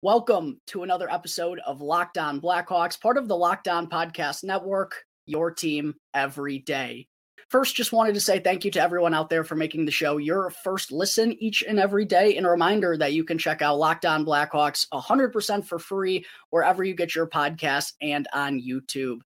Welcome to another episode of Locked On Blackhawks, part of the Locked On Podcast Network, your team every day. First, just wanted to say thank you to everyone out there for making the show your first listen each and every day. And a reminder that you can check out Locked On Blackhawks 100% for free wherever you get your podcasts and on YouTube.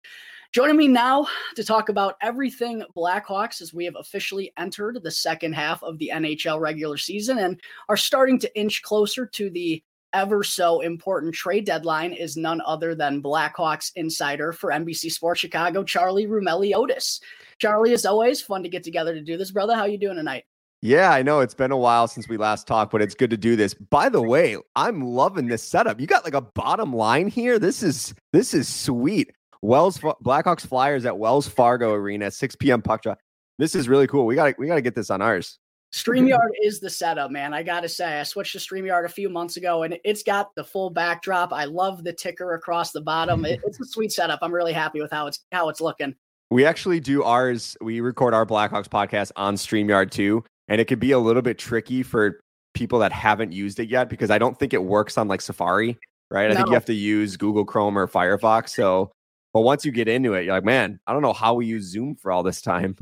Joining me now to talk about everything Blackhawks as we have officially entered the second half of the NHL regular season and are starting to inch closer to the ever so important trade deadline is none other than Blackhawks insider for NBC Sports Chicago, Charlie Roumeliotis. Charlie, as always, fun to get together to do this, brother. How you doing tonight? Yeah, I know it's been a while since we last talked, but it's good to do this. By the way, I'm loving this setup. You got like a bottom line here. This is this is sweet. Wells Blackhawks Flyers at Wells Fargo Arena, 6 p.m. puck drop. This is really cool. We got we got to get this on ours. Mm-hmm. StreamYard is the setup, man. I gotta say, I switched to StreamYard a few months ago, and it's got the full backdrop. I love the ticker across the bottom. It, it's a sweet setup. I'm really happy with how it's how it's looking. We actually do ours. We record our Blackhawks podcast on StreamYard too, and it could be a little bit tricky for people that haven't used it yet because I don't think it works on like Safari, right? I think you have to use Google Chrome or Firefox. So, but once you get into it, you're like, man, I don't know how we use Zoom for all this time.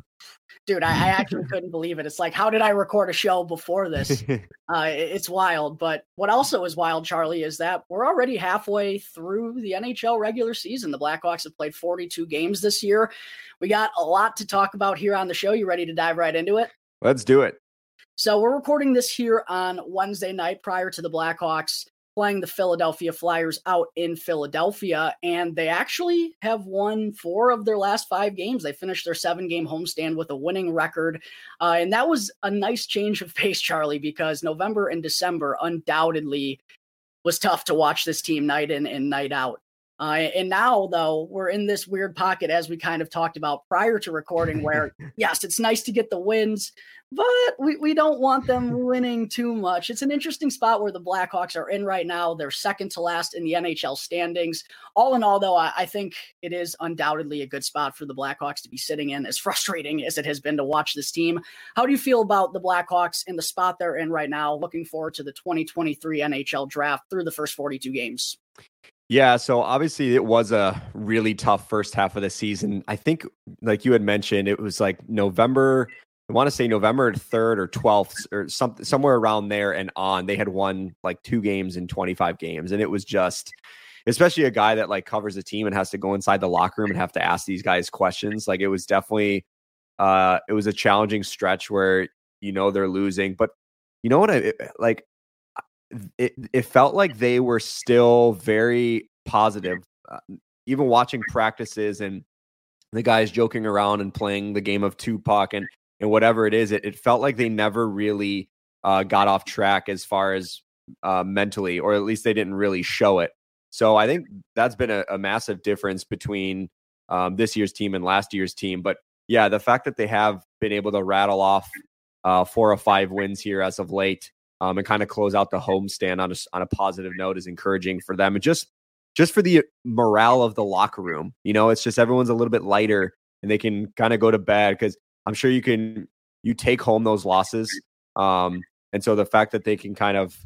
Dude I, I, actually couldn't believe it. It's like how did i record a show before this? Uh, it's wild. But what also is wild charlie is that we're already halfway through the nhl regular season. The blackhawks have played 42 games this year. We got a lot to talk about here on the show. You ready to dive right into it? Let's do it. So we're recording this here on wednesday night prior to the blackhawks playing the Philadelphia Flyers out in Philadelphia, and they actually have won four of their last five games. They finished their seven game homestand with a winning record. Uh, and that was a nice change of pace, Charlie, because November and December undoubtedly was tough to watch this team night in and night out. Uh, and now, though, we're in this weird pocket, as we kind of talked about prior to recording, where yes, it's nice to get the wins, but we, we don't want them winning too much. It's an interesting spot where the Blackhawks are in right now. They're second to last in the NHL standings. All in all, though, I, I think it is undoubtedly a good spot for the Blackhawks to be sitting in, as frustrating as it has been to watch this team. How do you feel about the Blackhawks in the spot they're in right now? Looking forward to the 2023 NHL draft through the first 42 games. Yeah, so obviously it was a really tough first half of the season. I think, like you had mentioned, it was like November. I want to say November third or twelfth or something somewhere around there and on. They had won like two games in twenty five games, and it was just, especially a guy that like covers a team and has to go inside the locker room and have to ask these guys questions. Like it was definitely, uh, it was a challenging stretch where you know they're losing, but you know what I like it, it felt like they were still very positive. Uh, even watching practices and the guys joking around and playing the game of Tupac and and whatever it is, it, it felt like they never really uh, got off track as far as uh, mentally, or at least they didn't really show it. So I think that's been a, a massive difference between um, this year's team and last year's team. But yeah, the fact that they have been able to rattle off uh, four or five wins here as of late um, and kind of close out the homestand on a, on a positive note is encouraging for them. And just just for the morale of the locker room, you know, it's just everyone's a little bit lighter and they can kind of go to bed because I'm sure you can you take home those losses. Um, and so the fact that they can kind of,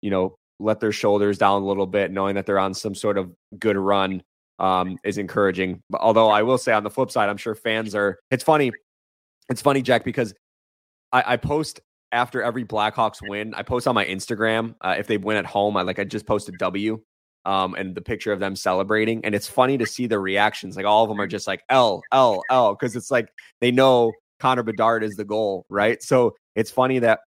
you know, let their shoulders down a little bit, knowing that they're on some sort of good run, um, is encouraging. But although I will say on the flip side, I'm sure fans are. It's funny. It's funny, Jack, because I, I post after every Blackhawks win, I post on my Instagram. Uh, if they win at home, I like I just posted W um, and the picture of them celebrating. And it's funny to see the reactions. Like all of them are just like L, L, L, because it's like they know Connor Bedard is the goal, right? So it's funny that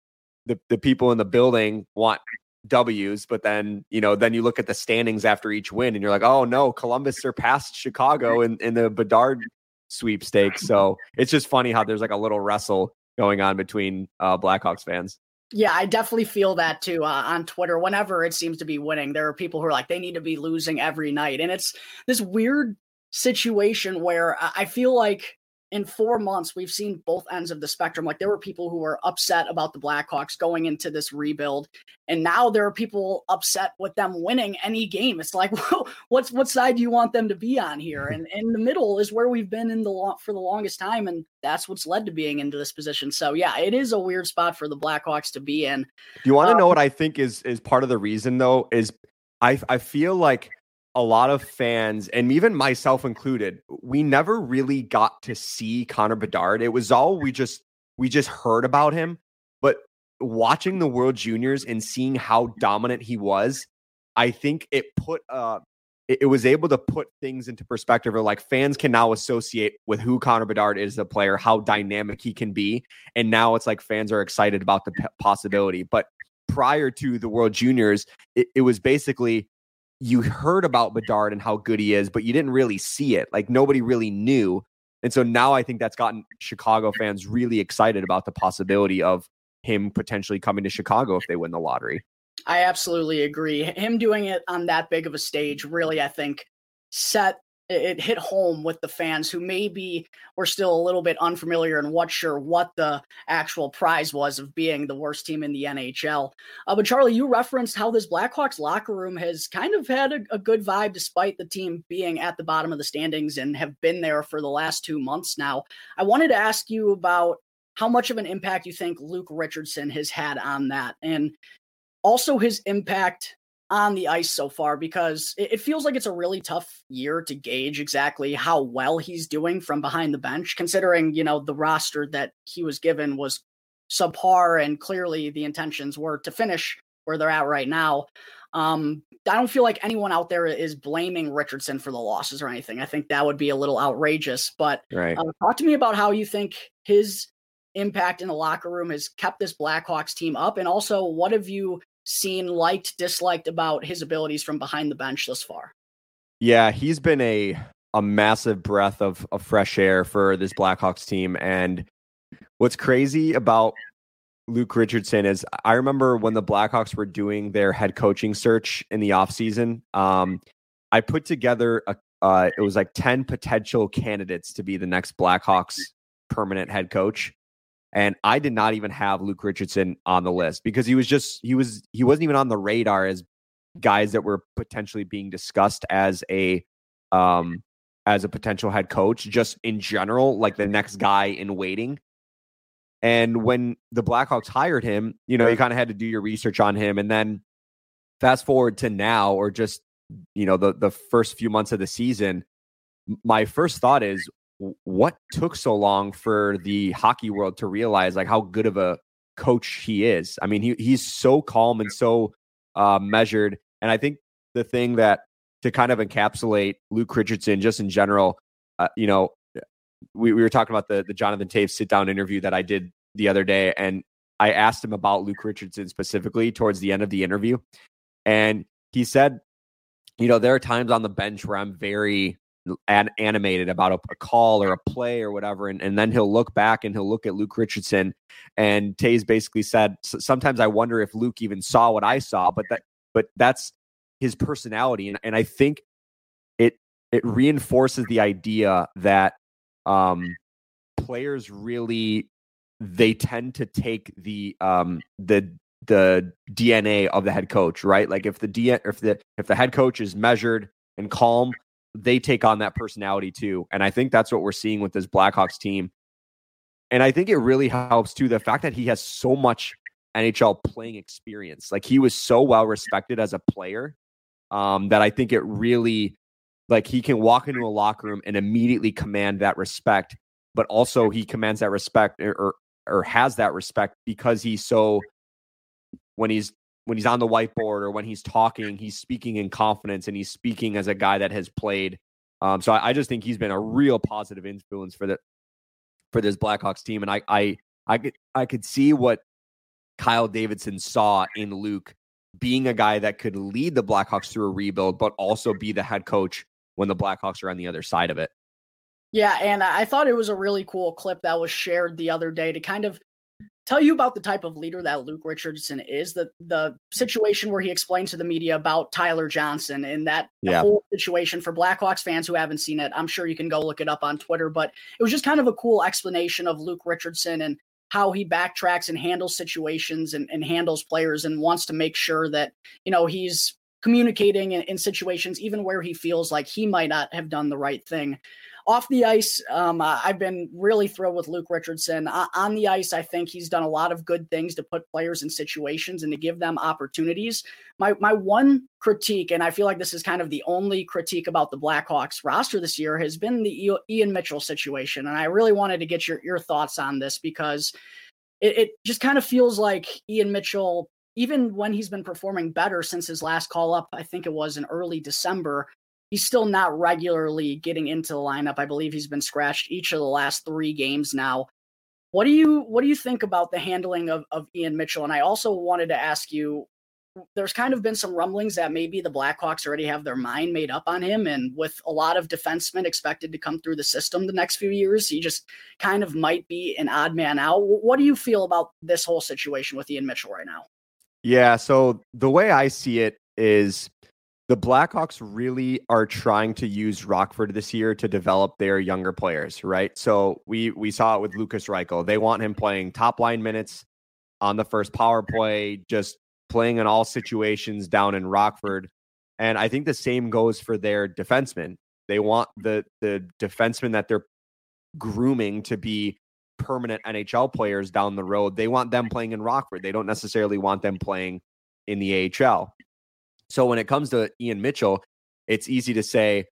the, the people in the building want W's, but then you know, then you look at the standings after each win, and you're like, oh no, Columbus surpassed Chicago in, in the Bedard sweepstakes. So it's just funny how there's like a little wrestle going on between uh, Blackhawks fans. Yeah, I definitely feel that too uh, on Twitter. Whenever it seems to be winning, there are people who are like, they need to be losing every night. And it's this weird situation where I feel like in four months, we've seen both ends of the spectrum. Like there were people who were upset about the Blackhawks going into this rebuild, and now there are people upset with them winning any game. It's like, what's what side do you want them to be on here? And in the middle is where we've been in the long, for the longest time, and that's what's led to being into this position. So yeah, it is a weird spot for the Blackhawks to be in. Do you want to um, know what I think is is part of the reason though? Is I I feel like a lot of fans, and even myself included, we never really got to see Connor Bedard. It was all we just we just heard about him. But watching the World Juniors and seeing how dominant he was, I think it put uh it, it was able to put things into perspective. Or like fans can now associate with who Connor Bedard is, the player, how dynamic he can be, and now it's like fans are excited about the p- possibility. But prior to the World Juniors, it, it was basically you heard about Bedard and how good he is, but you didn't really see it. Like nobody really knew. And so now I think that's gotten Chicago fans really excited about the possibility of him potentially coming to Chicago if they win the lottery. I absolutely agree. Him doing it on that big of a stage really, I think, set it hit home with the fans who maybe were still a little bit unfamiliar and what sure what the actual prize was of being the worst team in the NHL. Uh, but Charlie, you referenced how this Blackhawks locker room has kind of had a, a, good vibe despite the team being at the bottom of the standings and have been there for the last two months now. I wanted to ask you about how much of an impact you think Luke Richardson has had on that and also his impact on the ice so far because it, feels like it's a really tough year to gauge exactly how well he's doing from behind the bench, considering, you know, the roster that he was given was subpar and clearly the intentions were to finish where they're at right now. Um, I don't feel like anyone out there is blaming Richardson for the losses or anything. I think that would be a little outrageous. But right. uh, talk to me about how you think his impact in the locker room has kept this Blackhawks team up, and also what have you seen, liked, disliked about his abilities from behind the bench thus far? Yeah, he's been a a massive breath of, of fresh air for this Blackhawks team. And what's crazy about Luke Richardson is I remember when the Blackhawks were doing their head coaching search in the offseason, um, I put together a uh, it was like 10 potential candidates to be the next Blackhawks permanent head coach and I did not even have Luke Richardson on the list because he was just he was he wasn't even on the radar as guys that were potentially being discussed as a um as a potential head coach just in general like the next guy in waiting. And when the Blackhawks hired him you know you kind of had to do your research on him. And then fast forward to now or just you know the the first few months of the season my first thought is what took so long for the hockey world to realize like how good of a coach he is. I mean, he he's so calm and so uh, measured, and I think the thing that to kind of encapsulate Luke Richardson just in general, uh, you know, we, we were talking about the the Jonathan Toews sit down interview that I did the other day, and I asked him about Luke Richardson specifically towards the end of the interview, and he said, you know, there are times on the bench where I'm very an- animated about a, a, call or a play or whatever, and, and then he'll look back and he'll look at Luke Richardson, and Toews basically said, "Sometimes I wonder if Luke even saw what I saw, but that but that's his personality, and, and I think it it reinforces the idea that um, players really they tend to take the um, the the DNA of the head coach, right? Like if the D if the if the head coach is measured and calm, they take on that personality too. And I think that's what we're seeing with this Blackhawks team. And I think it really helps too the fact that he has so much NHL playing experience. Like he was so well respected as a player um, that I think it really like he can walk into a locker room and immediately command that respect, but also he commands that respect or, or, or has that respect because he's so when he's when he's on the whiteboard or when he's talking, he's speaking in confidence and he's speaking as a guy that has played. Um, so I, I, just think he's been a real positive influence for the for this Blackhawks team, and I I I could I could see what Kyle Davidson saw in Luke being a guy that could lead the Blackhawks through a rebuild, but also be the head coach when the Blackhawks are on the other side of it. Yeah, and I thought it was a really cool clip that was shared the other day to kind of tell you about the type of leader that Luke Richardson is. The the situation where he explained to the media about Tyler Johnson and that yeah. whole situation for Blackhawks fans who haven't seen it. I'm sure you can go look it up on Twitter, but it was just kind of a cool explanation of Luke Richardson and how he backtracks and handles situations and, and handles players and wants to make sure that you know he's communicating in, in situations even where he feels like he might not have done the right thing off the ice, um, I've been really thrilled with Luke Richardson. Uh, on the ice, I think he's done a lot of good things to put players in situations and to give them opportunities. My my one critique, and I feel like this is kind of the only critique about the Blackhawks roster this year, has been the Ian Mitchell situation, and I really wanted to get your your thoughts on this because it, it just kind of feels like Ian Mitchell even when he's been performing better since his last call up, I think it was in early December, he's still not regularly getting into the lineup. I believe he's been scratched each of the last three games now. What do you what do you think about the handling of, of Ian Mitchell? And I also wanted to ask you, there's kind of been some rumblings that maybe the Blackhawks already have their mind made up on him, and with a lot of defensemen expected to come through the system the next few years, he just kind of might be an odd man out. What do you feel about this whole situation with Ian Mitchell right now? Yeah, so the way I see it is the Blackhawks really are trying to use Rockford this year to develop their younger players, right? So we we saw it with Lukas Reichel. They want him playing top line minutes on the first power play, just playing in all situations down in Rockford. And I think the same goes for their defensemen. They want the the defensemen that they're grooming to be permanent NHL players down the road. They want them playing in Rockford. They don't necessarily want them playing in the AHL. So when it comes to Ian Mitchell, it's easy to say,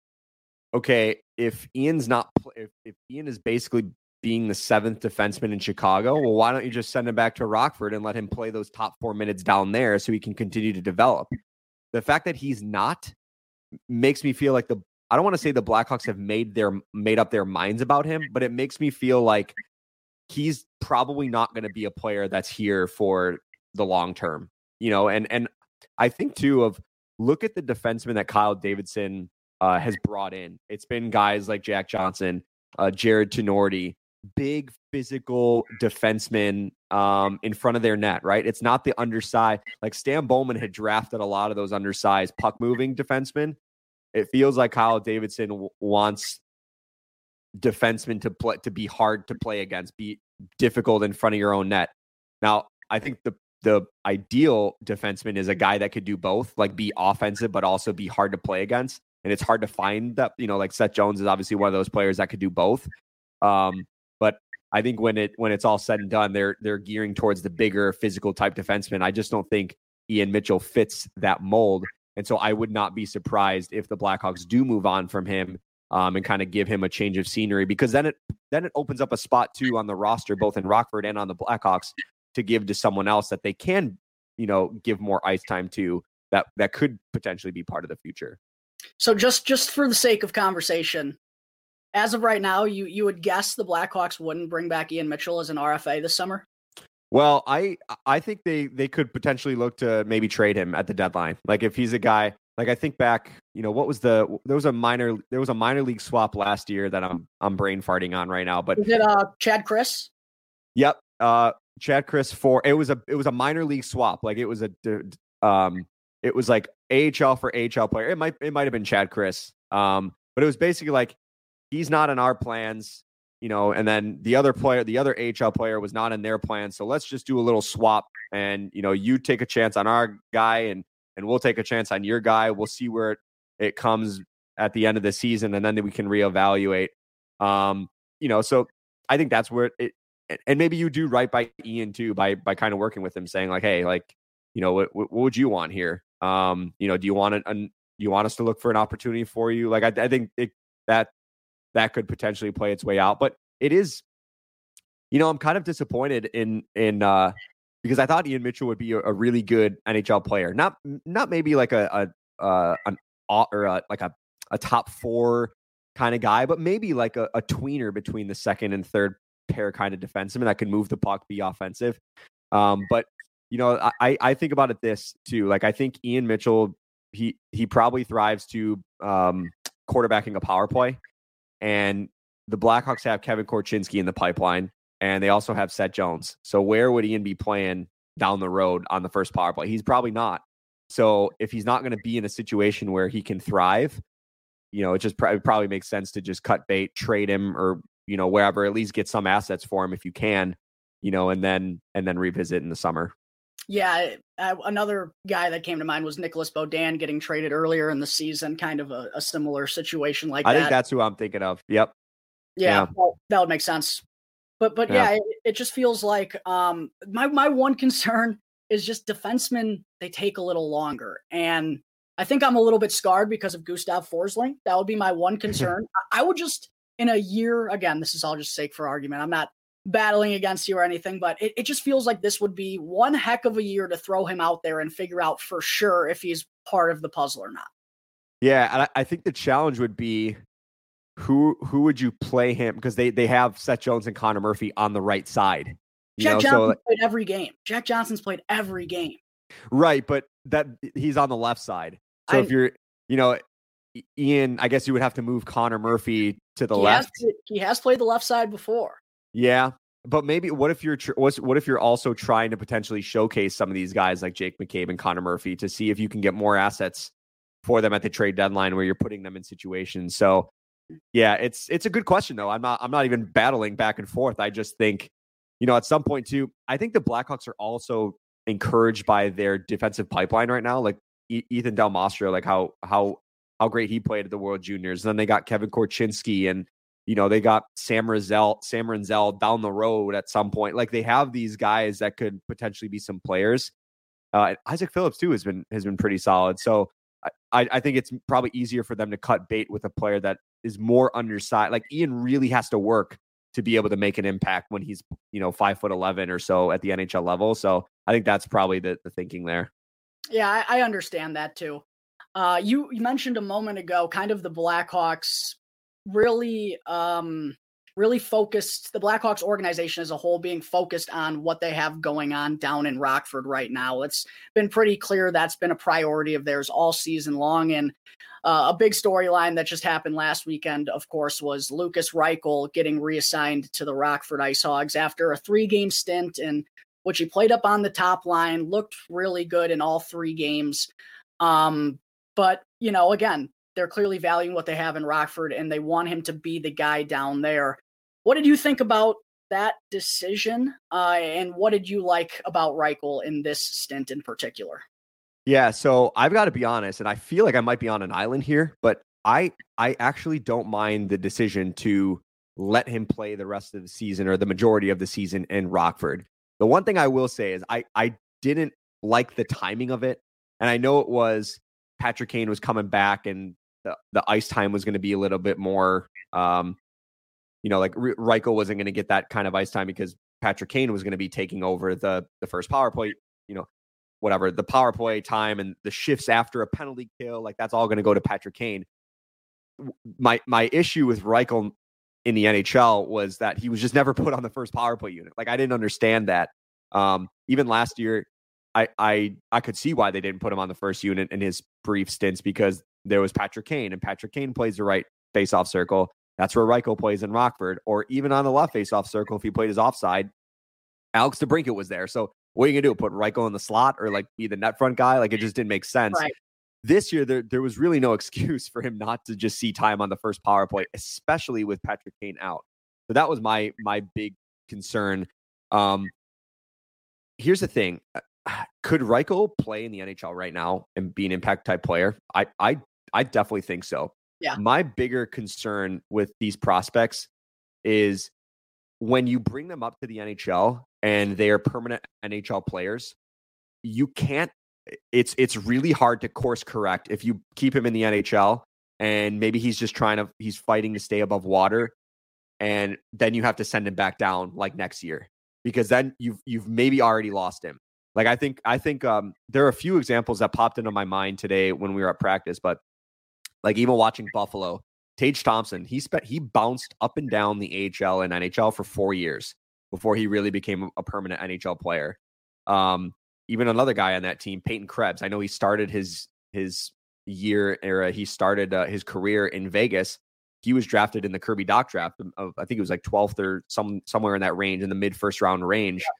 okay, if Ian's not, if, if Ian is basically being the seventh defenseman in Chicago, well, why don't you just send him back to Rockford and let him play those top four minutes down there so he can continue to develop? The fact that he's not makes me feel like the I don't want to say the Blackhawks have made their made up their minds about him, but it makes me feel like he's probably not going to be a player that's here for the long term. You know, and and I think too of look at the defenseman that Kyle Davidson uh, has brought in. It's been guys like Jack Johnson, uh, Jarred Tinordi, big physical defensemen um, in front of their net, right? It's not the undersized. Like Stan Bowman had drafted a lot of those undersized puck moving defensemen. It feels like Kyle Davidson w- wants defensemen to play to be hard to play against, be difficult in front of your own net. Now, I think the the ideal defenseman is a guy that could do both, like be offensive, but also be hard to play against. And it's hard to find that, you know, like Seth Jones is obviously one of those players that could do both. Um, but I think when it when it's all said and done, they're they're gearing towards the bigger physical type defenseman. I just don't think Ian Mitchell fits that mold. And so I would not be surprised if the Blackhawks do move on from him um, and kind of give him a change of scenery because then it then it opens up a spot too on the roster, both in Rockford and on the Blackhawks, to give to someone else that they can, you know, give more ice time to that that could potentially be part of the future. So just just for the sake of conversation, as of right now, you you would guess the Blackhawks wouldn't bring back Ian Mitchell as an RFA this summer? Well, I I think they they could potentially look to maybe trade him at the deadline. Like if he's a guy like I think back, you know, what was the there was a minor there was a minor league swap last year that I'm I'm brain farting on right now, but is it uh Chad Krys? Yep. Uh Chad Krys for it was a it was a minor league swap. Like it was a um it was like AHL for AHL player. It might it might have been Chad Krys. Um, but it was basically like he's not in our plans, you know, and then the other player, the other AHL player was not in their plans. So let's just do a little swap and you know, you take a chance on our guy and and we'll take a chance on your guy. We'll see where it, it comes at the end of the season and then we can reevaluate. Um, you know, so I think that's where it, and maybe you do right by Ian too by by kind of working with him, saying like, hey, like, you know, what, what would you want here? Um, you know, do you want an, an you want us to look for an opportunity for you? Like, I, I think it, that that could potentially play its way out, but it is, you know, I'm kind of disappointed in in uh because I thought Ian Mitchell would be a, a really good NHL player, not not maybe like a a uh, an or a, like a a top four kind of guy, but maybe like a, a tweener between the second and third pair kind of defenseman that can move the puck, be offensive. Um, but you know, I I think about it this too. Like I think Ian Mitchell, he he probably thrives to um, quarterbacking a power play, and the Blackhawks have Kevin Korchinski in the pipeline. and they also have Seth Jones. So where would Ian be playing down the road on the first power play? He's probably not. So if he's not going to be in a situation where he can thrive, you know, it just pr- probably makes sense to just cut bait, trade him, or you know wherever. At least get some assets for him if you can, you know, and then and then revisit in the summer. Yeah, uh, another guy that came to mind was Nicolas Beaudin getting traded earlier in the season, kind of a, a similar situation like I that. think that's who I'm thinking of. Yep. Yeah, yeah. Well, that would make sense. But but yeah, yeah it, it, just feels like um my my one concern is just defensemen they take a little longer and I think I'm a little bit scarred because of Gustav Forsling. That would be my one concern. I would just in a year again, this is all just sake for argument. I'm not battling against you or anything, but it, it just feels like this would be one heck of a year to throw him out there and figure out for sure if he's part of the puzzle or not. Yeah, and I, I think the challenge would be who who would you play him because they they have Seth Jones and Connor Murphy on the right side. Jack know? Johnson so, played every game. Jack Johnson's played every game. Right, but that he's on the left side. So I, if you're, you know, Ian, I guess you would have to move Connor Murphy to the he left. Has, he has played the left side before. Yeah, but maybe what if you're what if you're also trying to potentially showcase some of these guys like Jake McCabe and Connor Murphy to see if you can get more assets for them at the trade deadline where you're putting them in situations. So yeah, it's it's a good question though. I'm not I'm not even battling back and forth. I just think, you know, at some point too, I think the Blackhawks are also encouraged by their defensive pipeline right now. Like Ethan Del Mastro, like how how how great he played at the World Juniors. And then they got Kevin Korchinski and you know, they got Sam Rizell, Sam Rinzel down the road at some point. Like they have these guys that could potentially be some players. Uh, Isaak Phillips too has been has been pretty solid. So I, I think it's probably easier for them to cut bait with a player that is more undersized. Like Ian really has to work to be able to make an impact when he's you know five foot eleven or so at the NHL level. So I think that's probably the, the thinking there. Yeah, I, I understand that too. Uh, you you mentioned a moment ago, kind of the Blackhawks really um really focused the Blackhawks organization as a whole being focused on what they have going on down in Rockford right now. It's been pretty clear that's been a priority of theirs all season long. And uh, a big storyline that just happened last weekend, of course, was Lukas Reichel getting reassigned to the Rockford Ice Hogs after a three game stint in which he played up on the top line, looked really good in all three games. Um, but, you know, again, they're clearly valuing what they have in Rockford and they want him to be the guy down there. What did you think about that decision? Uh, and what did you like about Reichel in this stint in particular? Yeah, so I've got to be honest, and I feel like I might be on an island here, but I I actually don't mind the decision to let him play the rest of the season or the majority of the season in Rockford. The one thing I will say is I I didn't like the timing of it, and I know it was Patrick Kane was coming back and the, the ice time was going to be a little bit more um, you know, like Reichel wasn't going to get that kind of ice time because Patrick Kane was going to be taking over the the first power play, you know, whatever the power play time and the shifts after a penalty kill, like that's all going to go to Patrick Kane. My my issue with Reichel in the NHL was that he was just never put on the first power play unit. Like I didn't understand that. Um, even last year, I I I could see why they didn't put him on the first unit in his brief stints because there was Patrick Kane and Patrick Kane plays the right face-off circle. That's where Reichel plays in Rockford, or even on the left face-off circle if he played his offside. Alex DeBrincat was there. So what are you gonna do? Put Reichel in the slot or like be the net front guy? Like it just didn't make sense. Right. This year, there there was really no excuse for him not to just see time on the first power play, especially with Patrick Kane out. So that was my my big concern. Um, here's the thing: Ah, could Reichel play in the NHL right now and be an impact type player? I I I definitely think so. Yeah. My bigger concern with these prospects is when you bring them up to the NHL and they are permanent NHL players, you can't it's it's really hard to course correct if you keep him in the NHL and maybe he's just trying to he's fighting to stay above water and then you have to send him back down like next year because then you've you've maybe already lost him. Like I think I think um, there are a few examples that popped into my mind today when we were at practice, but like even watching Buffalo, Tage Thompson, he spent he bounced up and down the AHL and NHL for four years before he really became a permanent NHL player. Um, even another guy on that team, Peyton Krebs. I know he started his his year era. He started uh, his career in Vegas, he was drafted in the Kirby Dach draft of I think it was like 12th or some somewhere in that range in the mid first round range. Yeah.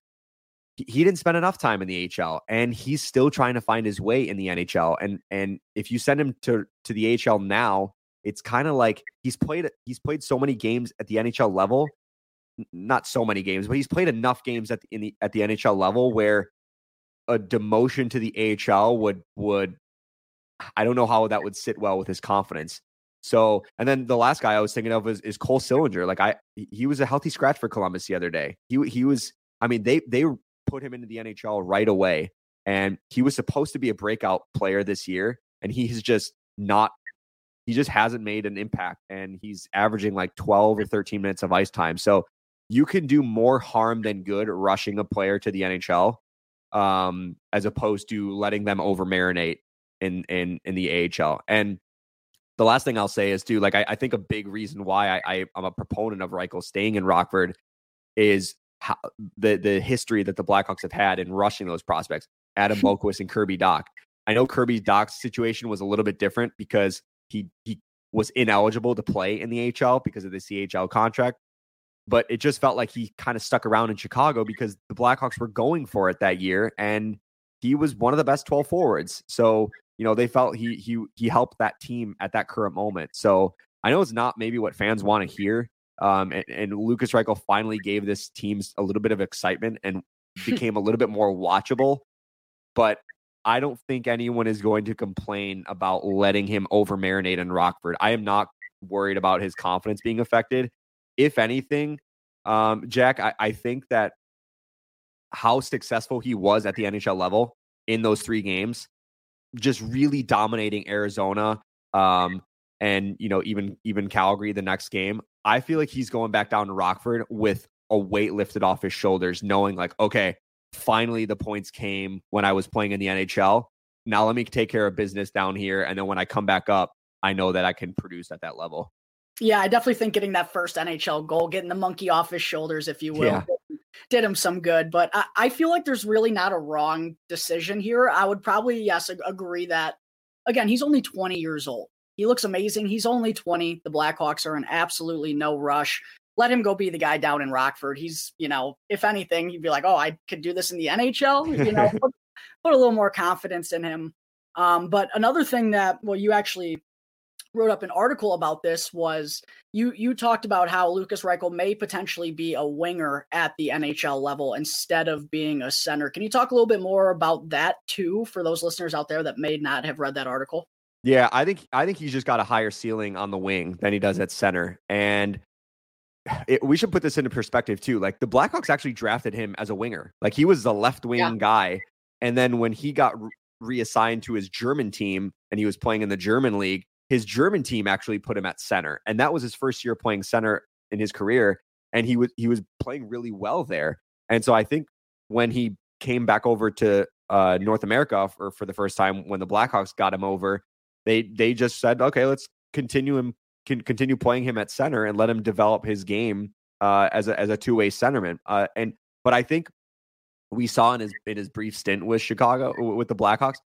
He, didn't spend enough time in the HL and he's still trying to find his way in the NHL. And and if you send him to to the HL now, it's kind of like he's played he's played so many games at the NHL level, not so many games, but he's played enough games at the, in the at the NHL level where a demotion to the AHL would would I don't know how that would sit well with his confidence. So, and then the last guy I was thinking of is, is Cole Sillinger. Like I, he was a healthy scratch for Columbus the other day. He he was. I mean, they they put him into the NHL right away, and he was supposed to be a breakout player this year, and he has just not. He just hasn't made an impact, and he's averaging like twelve or thirteen minutes of ice time. So you can do more harm than good rushing a player to the NHL, um, as opposed to letting them over marinate in in in the AHL. And the last thing I'll say is too, like I, I think a big reason why I, I am a proponent of Reichel staying in Rockford is how, the the history that the Blackhawks have had in rushing those prospects, Adam Boqvist and Kirby Dach. I know Kirby Dach's situation was a little bit different because he he was ineligible to play in the HL because of the CHL contract. But it just felt like he kind of stuck around in Chicago because the Blackhawks were going for it that year, and he was one of the best 12 forwards. So you know, they felt he he he helped that team at that current moment. So I know it's not maybe what fans want to hear. Um, and, and Lukas Reichel finally gave this team a little bit of excitement and became a little bit more watchable. But I don't think anyone is going to complain about letting him over marinate in Rockford. I am not worried about his confidence being affected. If anything, um, Jack, I, I think that how successful he was at the NHL level in those three games just really dominating Arizona um, and you know even even Calgary the next game. I feel like he's going back down to Rockford with a weight lifted off his shoulders, knowing like, okay, finally the points came when I was playing in the NHL. Now let me take care of business down here, and then when I come back up, I know that I can produce at that level. Yeah, I definitely think getting that first NHL goal, getting the monkey off his shoulders, if you will, yeah did him some good. But I, I, feel like there's really not a wrong decision here. I would probably, yes, agree that, again, he's only 20 years old. He looks amazing. He's only 20. The Blackhawks are in absolutely no rush. Let him go be the guy down in Rockford. He's, you know, if anything, he'd be like, oh, I could do this in the NHL. You know, put, put, a little more confidence in him. Um, but another thing that, well, you actually wrote up an article about this was you you talked about how Lukas Reichel may potentially be a winger at the NHL level instead of being a center. Can you talk a little bit more about that too for those listeners out there that may not have read that article? Yeah, I think I think he's just got a higher ceiling on the wing than he does at center. And it, we should put this into perspective too. Like the Blackhawks actually drafted him as a winger. Like he was the left wing yeah. guy. And then when he got re- reassigned to his German team and he was playing in the German league, his German team actually put him at center, and that was his first year playing center in his career, and he was he was playing really well there. And so I think when he came back over to uh, North America for, for the first time, when the Blackhawks got him over, they they just said, okay, let's continue him can continue playing him at center and let him develop his game uh, as a as a two way centerman. Uh, and but I think we saw in his in his brief stint with Chicago with the Blackhawks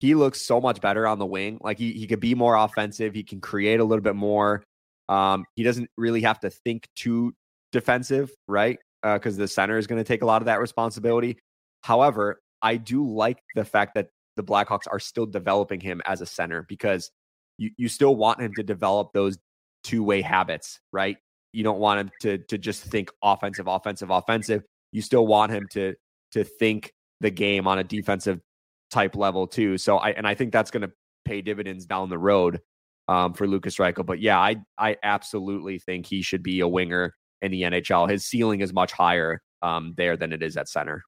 he looks so much better on the wing. Like he, he could be more offensive. He can create a little bit more. Um, he doesn't really have to think too defensive, right? Because uh, the center is going to take a lot of that responsibility. However, I do like the fact that the Blackhawks are still developing him as a center because you, you still want him to develop those two way habits, right? You don't want him to to just think offensive, offensive, offensive. You still want him to to think the game on a defensive type level too. So I and I think that's going to pay dividends down the road um, for Lukas Reichel. But yeah, I I absolutely think he should be a winger in the NHL. His ceiling is much higher um, there than it is at center.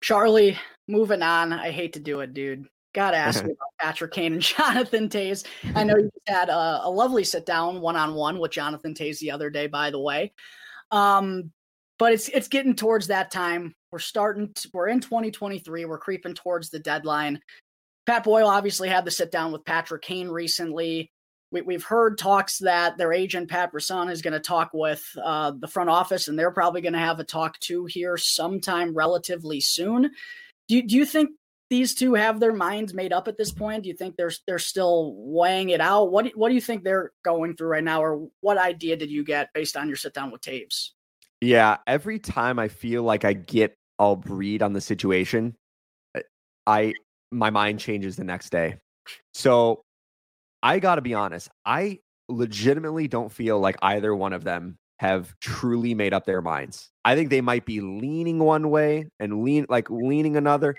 Charlie, moving on. I hate to do it, dude. Gotta ask you about Patrick Kane and Jonathan Toews. I know you had a, a lovely sit down one on one with Jonathan Toews the other day, by the way. Um, but it's it's getting towards that time. We're starting. To, we're in 2023. We're creeping towards the deadline. Pat Boyle obviously had the sit down with Patrick Kane recently. We, have heard talks that their agent Pat Brisson is going to talk with uh, the front office, and they're probably going to have a talk too here sometime relatively soon. Do you, do you think these two have their minds made up at this point? Do you think they're they're still weighing it out? What do, what do you think they're going through right now, or what idea did you get based on your sit down with Toews? Yeah, every time I feel like I get all read on the situation, I my mind changes the next day. So I got to be honest, I legitimately don't feel like either one of them have truly made up their minds. I think they might be leaning one way and lean like leaning another.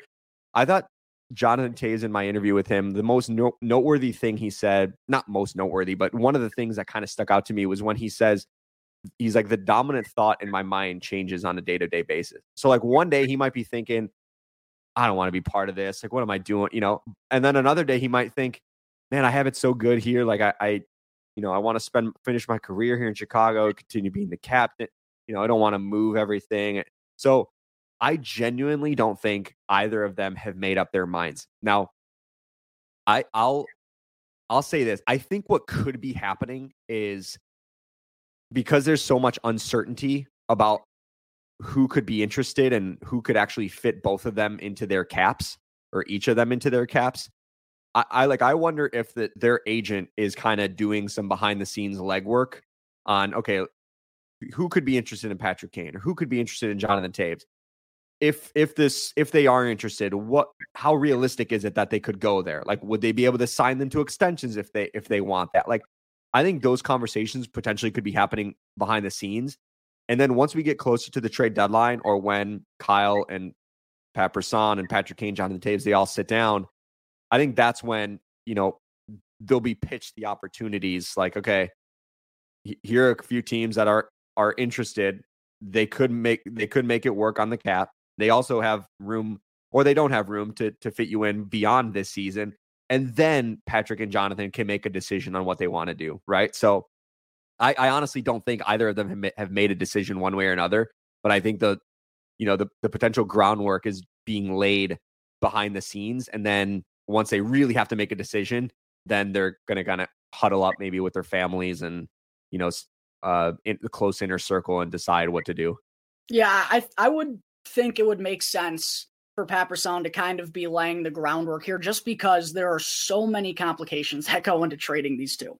I thought Jonathan Toews in my interview with him, the most no- noteworthy thing he said, not most noteworthy, but one of the things that kind of stuck out to me was when he says, he's like, the dominant thought in my mind changes on a day to day basis. So, like, one day he might be thinking, I don't want to be part of this. Like, what am I doing? You know, and then another day he might think, man, I have it so good here. Like, I, I you know, I want to spend, finish my career here in Chicago, continue being the captain. You know, I don't want to move everything. So, I genuinely don't think either of them have made up their minds. Now, I I'll I'll say this. I think what could be happening is because there's so much uncertainty about who could be interested and who could actually fit both of them into their caps or each of them into their caps. I, I like I wonder if that their agent is kind of doing some behind the scenes legwork on okay, who could be interested in Patrick Kane or who could be interested in Jonathan Toews. if if this if they are interested what how realistic is it that they could go there like would they be able to sign them to extensions if they if they want that like i think those conversations potentially could be happening behind the scenes and then once we get closer to the trade deadline or when kyle and pat Brisson and patrick kane jonathan Toews, they all sit down i think that's when you know they'll be pitched the opportunities like okay here are a few teams that are are interested they could make they could make it work on the cap they also have room, or they don't have room to to fit you in beyond this season. And then Patrick and Jonathan can make a decision on what they want to do, right? So I, I honestly don't think either of them have, made a decision one way or another. But I think the you know the the potential groundwork is being laid behind the scenes, and then once they really have to make a decision, then they're going to kind of huddle up maybe with their families and you know uh in the close inner circle and decide what to do. Yeah, I I would think it would make sense for Pat Brisson to kind of be laying the groundwork here just because there are so many complications that go into trading these two.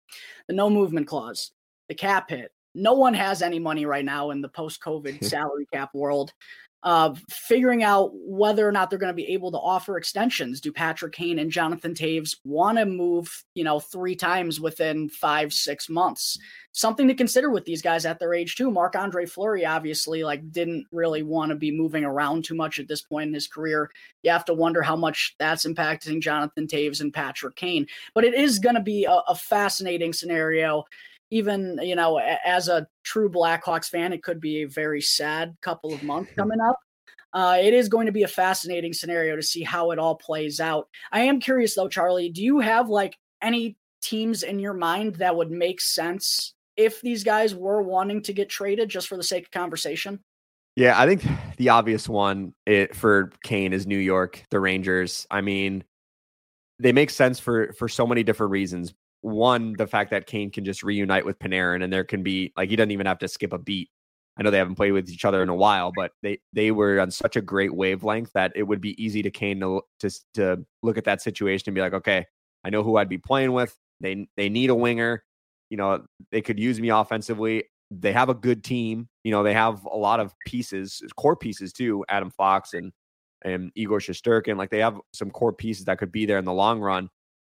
The no movement clause, the cap hit. No one has any money right now in the post COVID salary cap world uh, figuring out whether or not they're going to be able to offer extensions. Do Patrick Kane and Jonathan Toews want to move, you know, three times within five, six months? Something to consider with these guys at their age too. Marc Andre Fleury obviously like didn't really want to be moving around too much at this point in his career. You have to wonder how much that's impacting Jonathan Toews and Patrick Kane. But it is going to be a, a fascinating scenario even you know as a true blackhawks fan it could be a very sad couple of months coming up. Uh, it is going to be a fascinating scenario to see how it all plays out. I am curious though charlie do you have like any teams in your mind that would make sense if these guys were wanting to get traded just for the sake of conversation? Yeah i think the obvious one it, for kane is new york the rangers. I mean they make sense for for so many different reasons one, the fact that Kane can just reunite with Panarin and there can be like he doesn't even have to skip a beat. I know they haven't played with each other in a while, but they they were on such a great wavelength that it would be easy to Kane to to, to look at that situation and be like, okay, I know who I'd be playing with. They they need a winger. You know, they could use me offensively. They have a good team. You know, they have a lot of pieces, core pieces too. Adam Fox and and Igor Shesterkin. Like they have some core pieces that could be there in the long run.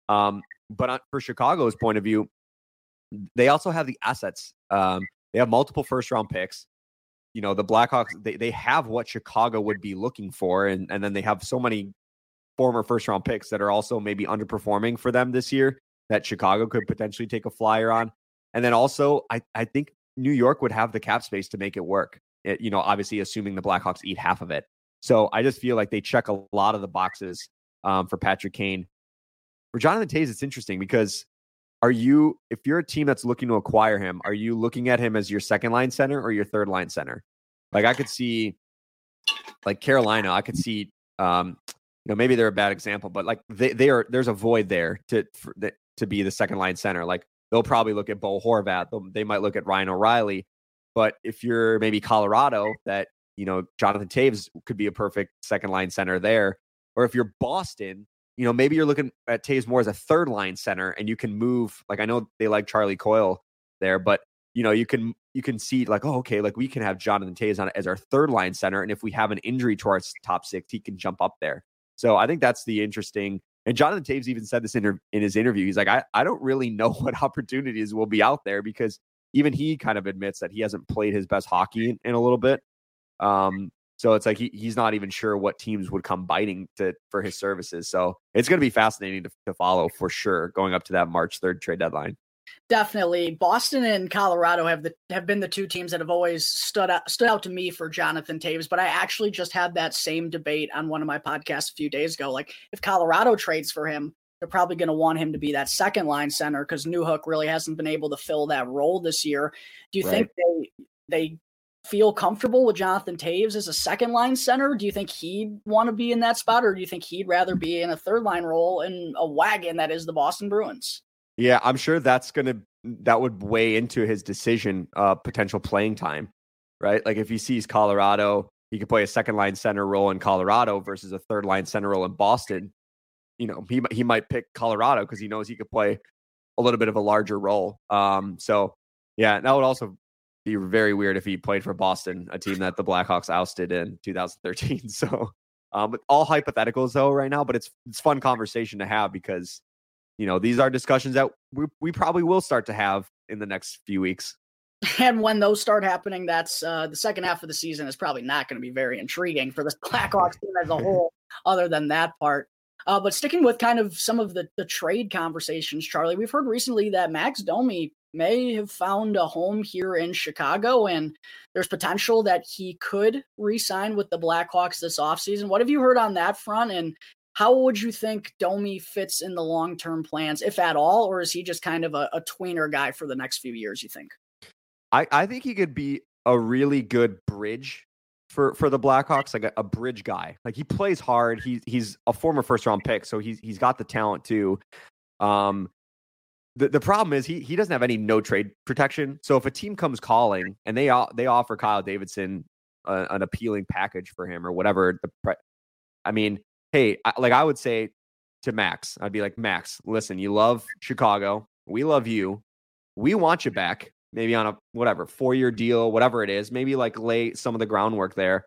Um, but for Chicago's point of view, they also have the assets. Um, they have multiple first round picks. You know, the Blackhawks, they, they have what Chicago would be looking for. And, and then they have so many former first round picks that are also maybe underperforming for them this year that Chicago could potentially take a flyer on. And then also, I, I think New York would have the cap space to make it work. It, you know, obviously, assuming the Blackhawks eat half of it. So I just feel like they check a lot of the boxes um, for Patrick Kane. For Jonathan Toews, it's interesting because are you, if you're a team that's looking to acquire him, are you looking at him as your second line center or your third line center? Like I could see, like Carolina, I could see, um, you know, maybe they're a bad example, but like they, they are, there's a void there to for, to be the second line center. Like they'll probably look at Bo Horvat, they might look at Ryan O'Reilly, but if you're maybe Colorado, that you know Jonathan Toews could be a perfect second line center there Or if you're Boston, you know, maybe you're looking at Toews more as a third line center and you can move like I know they like Charlie Coyle there, but you know, you can you can see like, oh, okay, like we can have Jonathan Toews on as our third line center. And if we have an injury to our top six, he can jump up there. So I think that's the interesting. And Jonathan Toews even said this in, in his interview. He's like, I, I don't really know what opportunities will be out there because even he kind of admits that he hasn't played his best hockey in, in a little bit. Um, so it's like he, he's not even sure what teams would come biting to for his services. So it's going to be fascinating to, to follow for sure going up to that March 3rd trade deadline definitely Boston and Colorado have the have been the two teams that have always stood out stood out to me for Jonathan Toews. But I actually just had that same debate on one of my podcasts a few days ago. Like if Colorado trades for him, they're probably going to want him to be that second line center because Newhook really hasn't been able to fill that role this year. Do you right. think they they feel comfortable with Jonathan Toews as a second line center? Do you think he'd want to be in that spot, or do you think he'd rather be in a third line role in a wagon that is the Boston Bruins? Yeah, I'm sure that's to that would weigh into his decision uh potential playing time, right? Like if he sees Colorado, he could play a second line center role in Colorado versus a third line center role in Boston. You know, he he might pick Colorado because he knows he could play a little bit of a larger role. Um, so yeah, that would also be very weird if he played for Boston, a team that the Blackhawks ousted in 2013. So, um, all hypotheticals though right now, but it's it's fun conversation to have because you know, these are discussions that we, we probably will start to have in the next few weeks. And when those start happening, that's uh, the second half of the season is probably not going to be very intriguing for the Blackhawks team as a whole, other than that part. Uh, but sticking with kind of some of the, the trade conversations, Charlie, we've heard recently that Max Domi may have found a home here in Chicago, and there's potential that he could re sign with the Blackhawks this offseason. What have you heard on that front? And how would you think Domi fits in the long term plans, if at all, or is he just kind of a, a tweener guy for the next few years? You think? I, I think he could be a really good bridge for for the Blackhawks, like a, a, bridge guy. Like he plays hard. He's he's a former first round pick, so he's he's got the talent too. Um, the the problem is he he doesn't have any no trade protection. So if a team comes calling and they they offer Kyle Davidson a, an appealing package for him or whatever the, pre- I mean, hey, like I would say to Max, I'd be like, Max, listen, you love Chicago. We love you. We want you back, maybe on a whatever four year deal, whatever it is. Maybe like lay some of the groundwork there.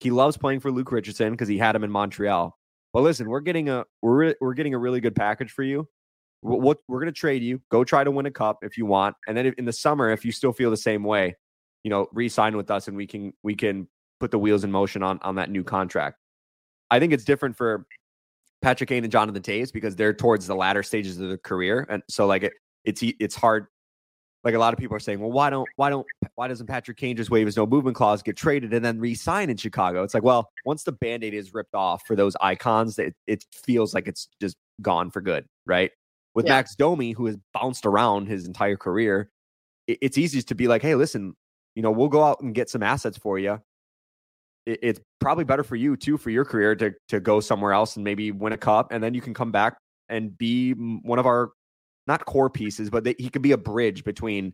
He loves playing for Luke Richardson because he had him in Montreal. But listen, we're getting a we're we're getting a really good package for you. We're, we're going to trade you. Go try to win a cup if you want, and then in the summer, if you still feel the same way, you know, re-sign with us, and we can we can put the wheels in motion on on that new contract. I think it's different for Patrick Kane and Jonathan Toews because they're towards the latter stages of their career, and so like it, it's it's hard. Like a lot of people are saying, well, why don't why don't why doesn't Patrick Kane just waive his no movement clause, get traded, and then re-sign in Chicago? It's like, well, once the band-aid is ripped off for those icons, it, it feels like it's just gone for good, right? With yeah. Max Domi, who has bounced around his entire career, it, it's easy to be like, hey, listen, you know, we'll go out and get some assets for you it, it's probably better for you too for your career to to go somewhere else and maybe win a cup, and then you can come back and be one of our not core pieces, but they, he could be a bridge between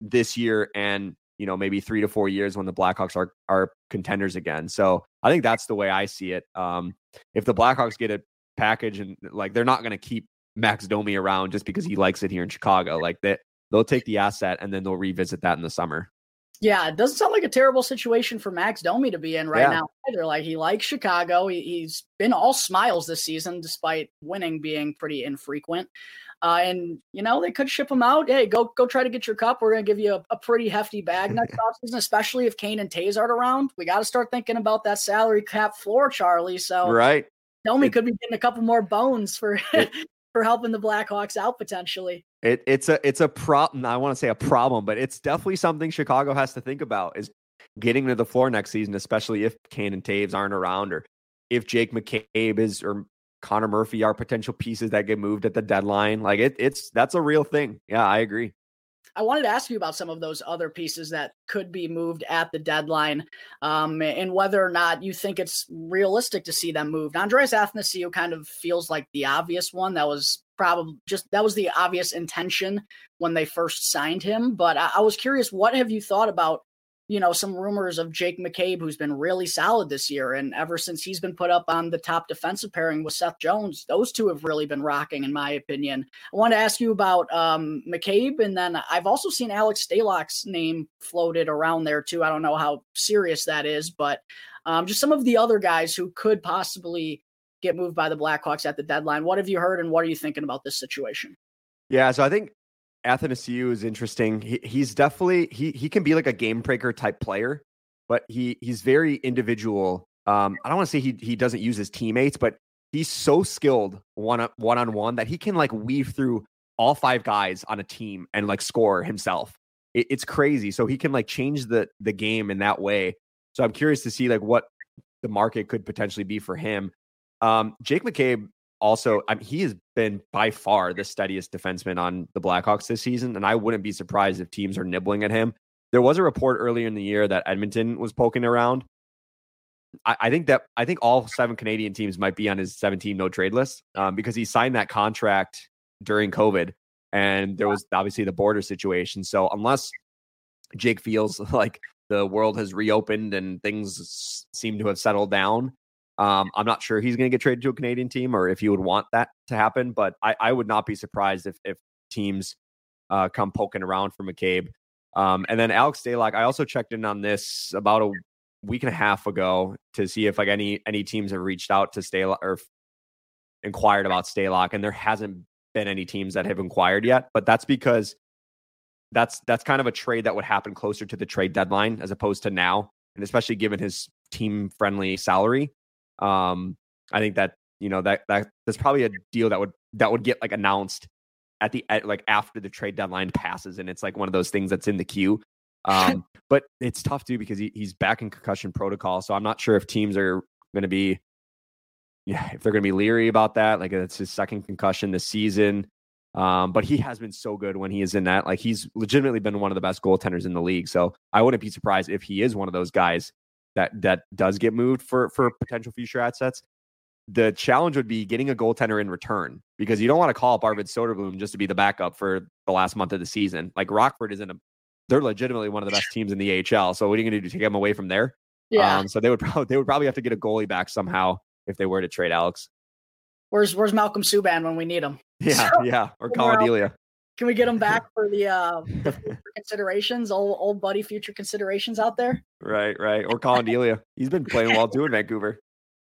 this year and you know maybe three to four years when the Blackhawks are are contenders again. So I think that's the way I see it. Um, if the Blackhawks get a package and like they're not going to keep Max Domi around just because he likes it here in Chicago, like that they'll take the asset and then they'll revisit that in the summer. Yeah, it doesn't sound like a terrible situation for Max Domi to be in right yeah. now either. Like he likes Chicago. He, has been all smiles this season, despite winning being pretty infrequent. Uh, and you know they could ship him out. Hey, go go try to get your cup. We're gonna give you a, a pretty hefty bag next offseason, especially if Kane and Toews aren't around. We got to start thinking about that salary cap floor, Charlie. So right, Domi it, could be getting a couple more bones for it, for helping the Blackhawks out potentially. It, it's a it's a problem. I want to say a problem, but it's definitely something Chicago has to think about is getting to the floor next season, especially if Kane and Toews aren't around, or if Jake McCabe is or Connor Murphy are potential pieces that get moved at the deadline. Like it, it's that's a real thing. Yeah, I agree. I wanted to ask you about some of those other pieces that could be moved at the deadline, um, and whether or not you think it's realistic to see them moved. Andreas Athanasiou kind of feels like the obvious one. That was probably just that was the obvious intention when they first signed him. But I, I was curious, what have you thought about you know, some rumors of Jake McCabe, who's been really solid this year. And ever since he's been put up on the top defensive pairing with Seth Jones, those two have really been rocking, in my opinion. I want to ask you about um, McCabe. And then I've also seen Alex Stalock's name floated around there, too. I don't know how serious that is, but um, just some of the other guys who could possibly get moved by the Blackhawks at the deadline. What have you heard and what are you thinking about this situation? Yeah, so I think Athanasiou is interesting. He, he's definitely he he can be like a game breaker type player, but he he's very individual. Um, I don't want to say he he doesn't use his teammates, but he's so skilled one one on one that he can like weave through all five guys on a team and like score himself. It, it's crazy. So he can like change the the game in that way. So I'm curious to see like what the market could potentially be for him. Um, Jake McCabe also, I mean, he has been by far the steadiest defenseman on the Blackhawks this season, and I wouldn't be surprised if teams are nibbling at him. There was a report earlier in the year that Edmonton was poking around. I, I think that I think all seven Canadian teams might be on his 17 no trade list um, because he signed that contract during COVID, and there was obviously the border situation. So unless Jake feels like the world has reopened and things seem to have settled down, um, I'm not sure he's going to get traded to a Canadian team or if you would want that to happen, but I, I would not be surprised if if teams uh, come poking around for McCabe. Um, and then Alex Stalock, I also checked in on this about a week and a half ago to see if like any any teams have reached out to Stalock or inquired about Stalock, and there hasn't been any teams that have inquired yet. But that's because that's that's kind of a trade that would happen closer to the trade deadline as opposed to now, and especially given his team friendly salary. Um, I think that you know that that that's probably a deal that would that would get like announced at the at, like after the trade deadline passes, and it's like one of those things that's in the queue. Um, but it's tough too because he, he's back in concussion protocol, so I'm not sure if teams are going to be, yeah, if they're going to be leery about that. Like it's his second concussion this season. Um, but he has been so good when he is in that. Like he's legitimately been one of the best goaltenders in the league. So I wouldn't be surprised if he is one of those guys that that does get moved for for potential future assets. The challenge would be getting a goaltender in return because you don't want to call up Arvid Soderblom just to be the backup for the last month of the season. Like Rockford is in a, they're legitimately one of the best teams in the AHL. So what are you going to do? To take them away from there? Yeah. Um, so they would probably they would probably have to get a goalie back somehow if they were to trade Alex. Where's Where's Malcolm Subban when we need him? Yeah, yeah, or Collin Delia. Can we get him back for the, uh, the considerations, old old buddy future considerations out there? Right, right. Or Collin Delia. He's been playing well too in Vancouver.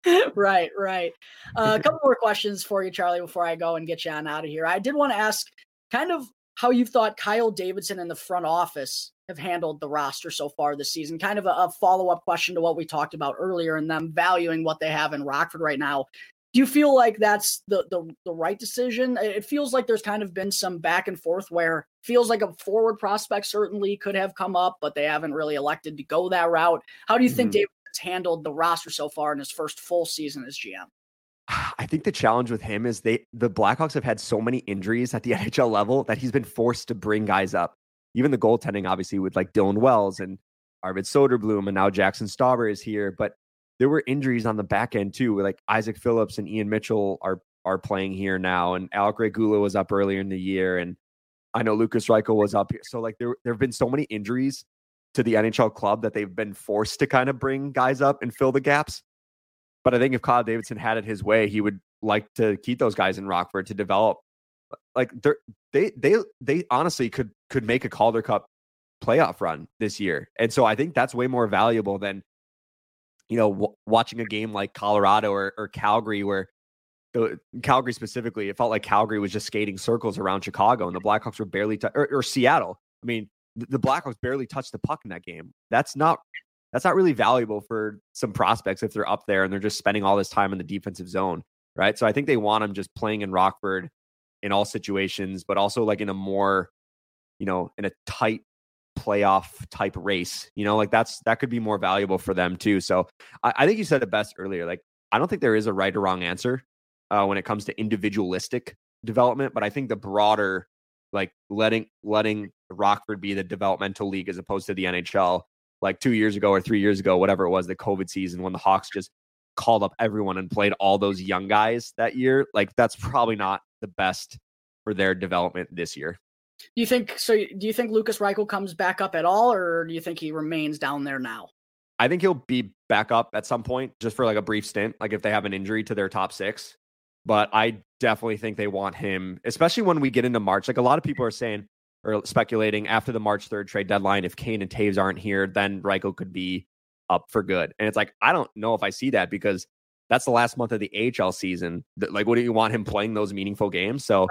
right, right. Uh, a couple more questions for you, Charlie, before I go and get you on out of here. I did want to ask kind of how you thought Kyle Davidson and the front office have handled the roster so far this season. Kind of a, a follow up question to what we talked about earlier and them valuing what they have in Rockford right now do you feel like that's the, the the right decision? It feels like there's kind of been some back and forth where feels like a forward prospect certainly could have come up, but they haven't really elected to go that route. How do you mm-hmm. think David has handled the roster so far in his first full season as GM? I think the challenge with him is they the Blackhawks have had so many injuries at the NHL level that he's been forced to bring guys up. Even the goaltending, obviously, with like Dylan Wells and Arvid Soderblom, and now Jackson Stauber is here. But there were injuries on the back end too. Like Isaac Phillips and Ian Mitchell are are playing here now, and Alec Regula was up earlier in the year, and I know Lukas Reichel was up here. So like there there have been so many injuries to the NHL club that they've been forced to kind of bring guys up and fill the gaps. But I think if Kyle Davidson had it his way, he would like to keep those guys in Rockford to develop. Like they they they honestly could could make a Calder Cup playoff run this year, and so I think that's way more valuable than you know, w- watching a game like Colorado or, or Calgary, where the Calgary specifically, it felt like Calgary was just skating circles around Chicago, and the Blackhawks were barely, t- or, or, Seattle. I mean, the, the Blackhawks barely touched the puck in that game. That's not that's not really valuable for some prospects if they're up there and they're just spending all this time in the defensive zone, right? So I think they want them just playing in Rockford in all situations, but also like in a more, you know, in a tight playoff type race. You know, like that's that could be more valuable for them too. So I, I think you said it best earlier. Like I don't think there is a right or wrong answer uh, when it comes to individualistic development, but I think the broader like letting letting Rockford be the developmental league as opposed to the NHL, like two years ago or three years ago, whatever it was, the COVID season when the Hawks just called up everyone and played all those young guys that year. Like that's probably not the best for their development this year. Do you think so? Do you think Lukas Reichel comes back up at all, or do you think he remains down there now? I think he'll be back up at some point just for like a brief stint, like if they have an injury to their top six. But I definitely think they want him, especially when we get into March. Like a lot of people are saying or speculating after the March 3rd trade deadline, if Kane and Toews aren't here, then Reichel could be up for good. And it's like, I don't know if I see that because that's the last month of the AHL season. Like, what do you want him playing those meaningful games? So right.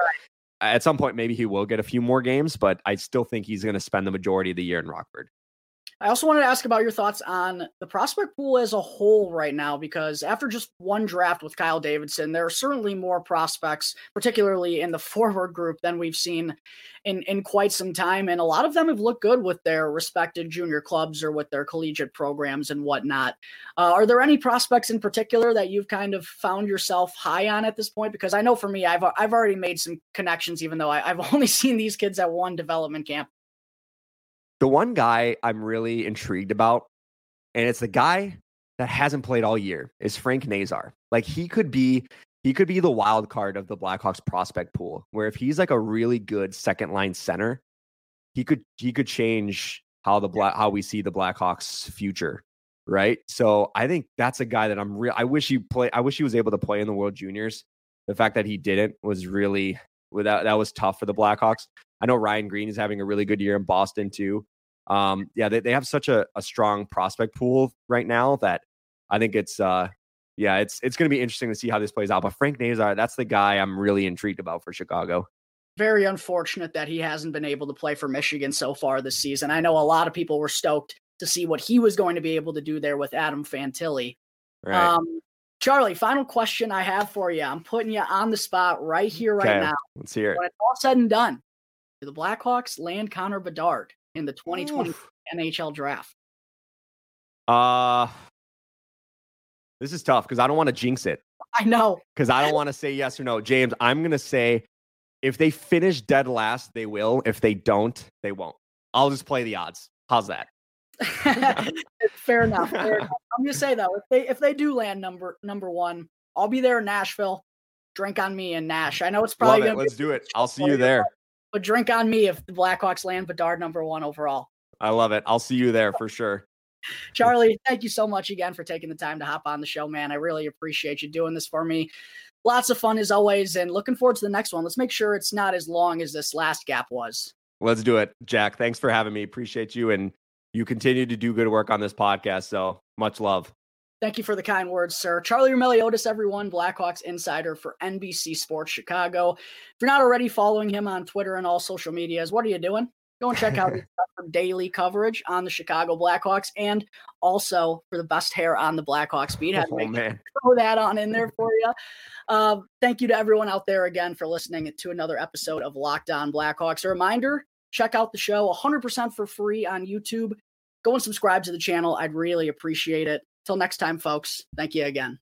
At some point, maybe he will get a few more games, but I still think he's going to spend the majority of the year in Rockford. I also wanted to ask about your thoughts on the prospect pool as a whole right now, because after just one draft with Kyle Davidson, there are certainly more prospects, particularly in the forward group, than we've seen in, in quite some time. And a lot of them have looked good with their respected junior clubs or with their collegiate programs and whatnot. Uh, are there any prospects in particular that you've kind of found yourself high on at this point? Because I know for me, I've, I've already made some connections, even though I, I've only seen these kids at one development camp. The one guy I'm really intrigued about, and it's the guy that hasn't played all year, is Frank Nazar. Like he could be he could be the wild card of the Blackhawks prospect pool, where if he's like a really good second line center, he could he could change how the black how we see the Blackhawks future. Right. So I think that's a guy that I'm real. I wish he play. I wish he was able to play in the World Juniors. The fact that he didn't was really without that was tough for the Blackhawks. I know Ryan Greene is having a really good year in Boston too. Um, yeah, they, they have such a, a strong prospect pool right now that I think it's uh yeah, it's it's gonna be interesting to see how this plays out. But Frank Nazar, that's the guy I'm really intrigued about for Chicago. Very unfortunate that he hasn't been able to play for Michigan so far this season. I know a lot of people were stoked to see what he was going to be able to do there with Adam Fantilli. Right. Um, Charlie, final question I have for you. I'm putting you on the spot right here, right okay. now. Let's hear it. When it's all said and done, do the Blackhawks land Connor Bedard in the 2020 Oof. NHL draft? Uh this is tough because I don't want to jinx it. I know. Because I don't want to say yes or no. James, I'm gonna say if they finish dead last, they will. If they don't, they won't. I'll just play the odds. How's that? fair enough. Fair enough. I'm gonna say though, if they if they do land number number one, I'll be there in Nashville. Drink on me in Nash. I know it's probably it. Let's do it. I'll see you there. But drink on me if the Blackhawks land Bedard number one overall. I love it. I'll see you there for sure. Charlie, thank you so much again for taking the time to hop on the show, man. I really appreciate you doing this for me. Lots of fun as always, and looking forward to the next one. Let's make sure it's not as long as this last gap was. Let's do it. Jack, thanks for having me. Appreciate you. And you continue to do good work on this podcast. So much love. Thank you for the kind words, sir. Charlie Roumeliotis, everyone, Blackhawks insider for NBC Sports Chicago. If you're not already following him on Twitter and all social medias, what are you doing? Go and check out his daily coverage on the Chicago Blackhawks and also for the best hair on the Blackhawks beat. Had to oh, man. throw that on in there for you. Uh, thank you to everyone out there again for listening to another episode of Locked On Blackhawks. A reminder check out the show 100% for free on YouTube. Go and subscribe to the channel. I'd really appreciate it. Till next time, folks. Thank you again.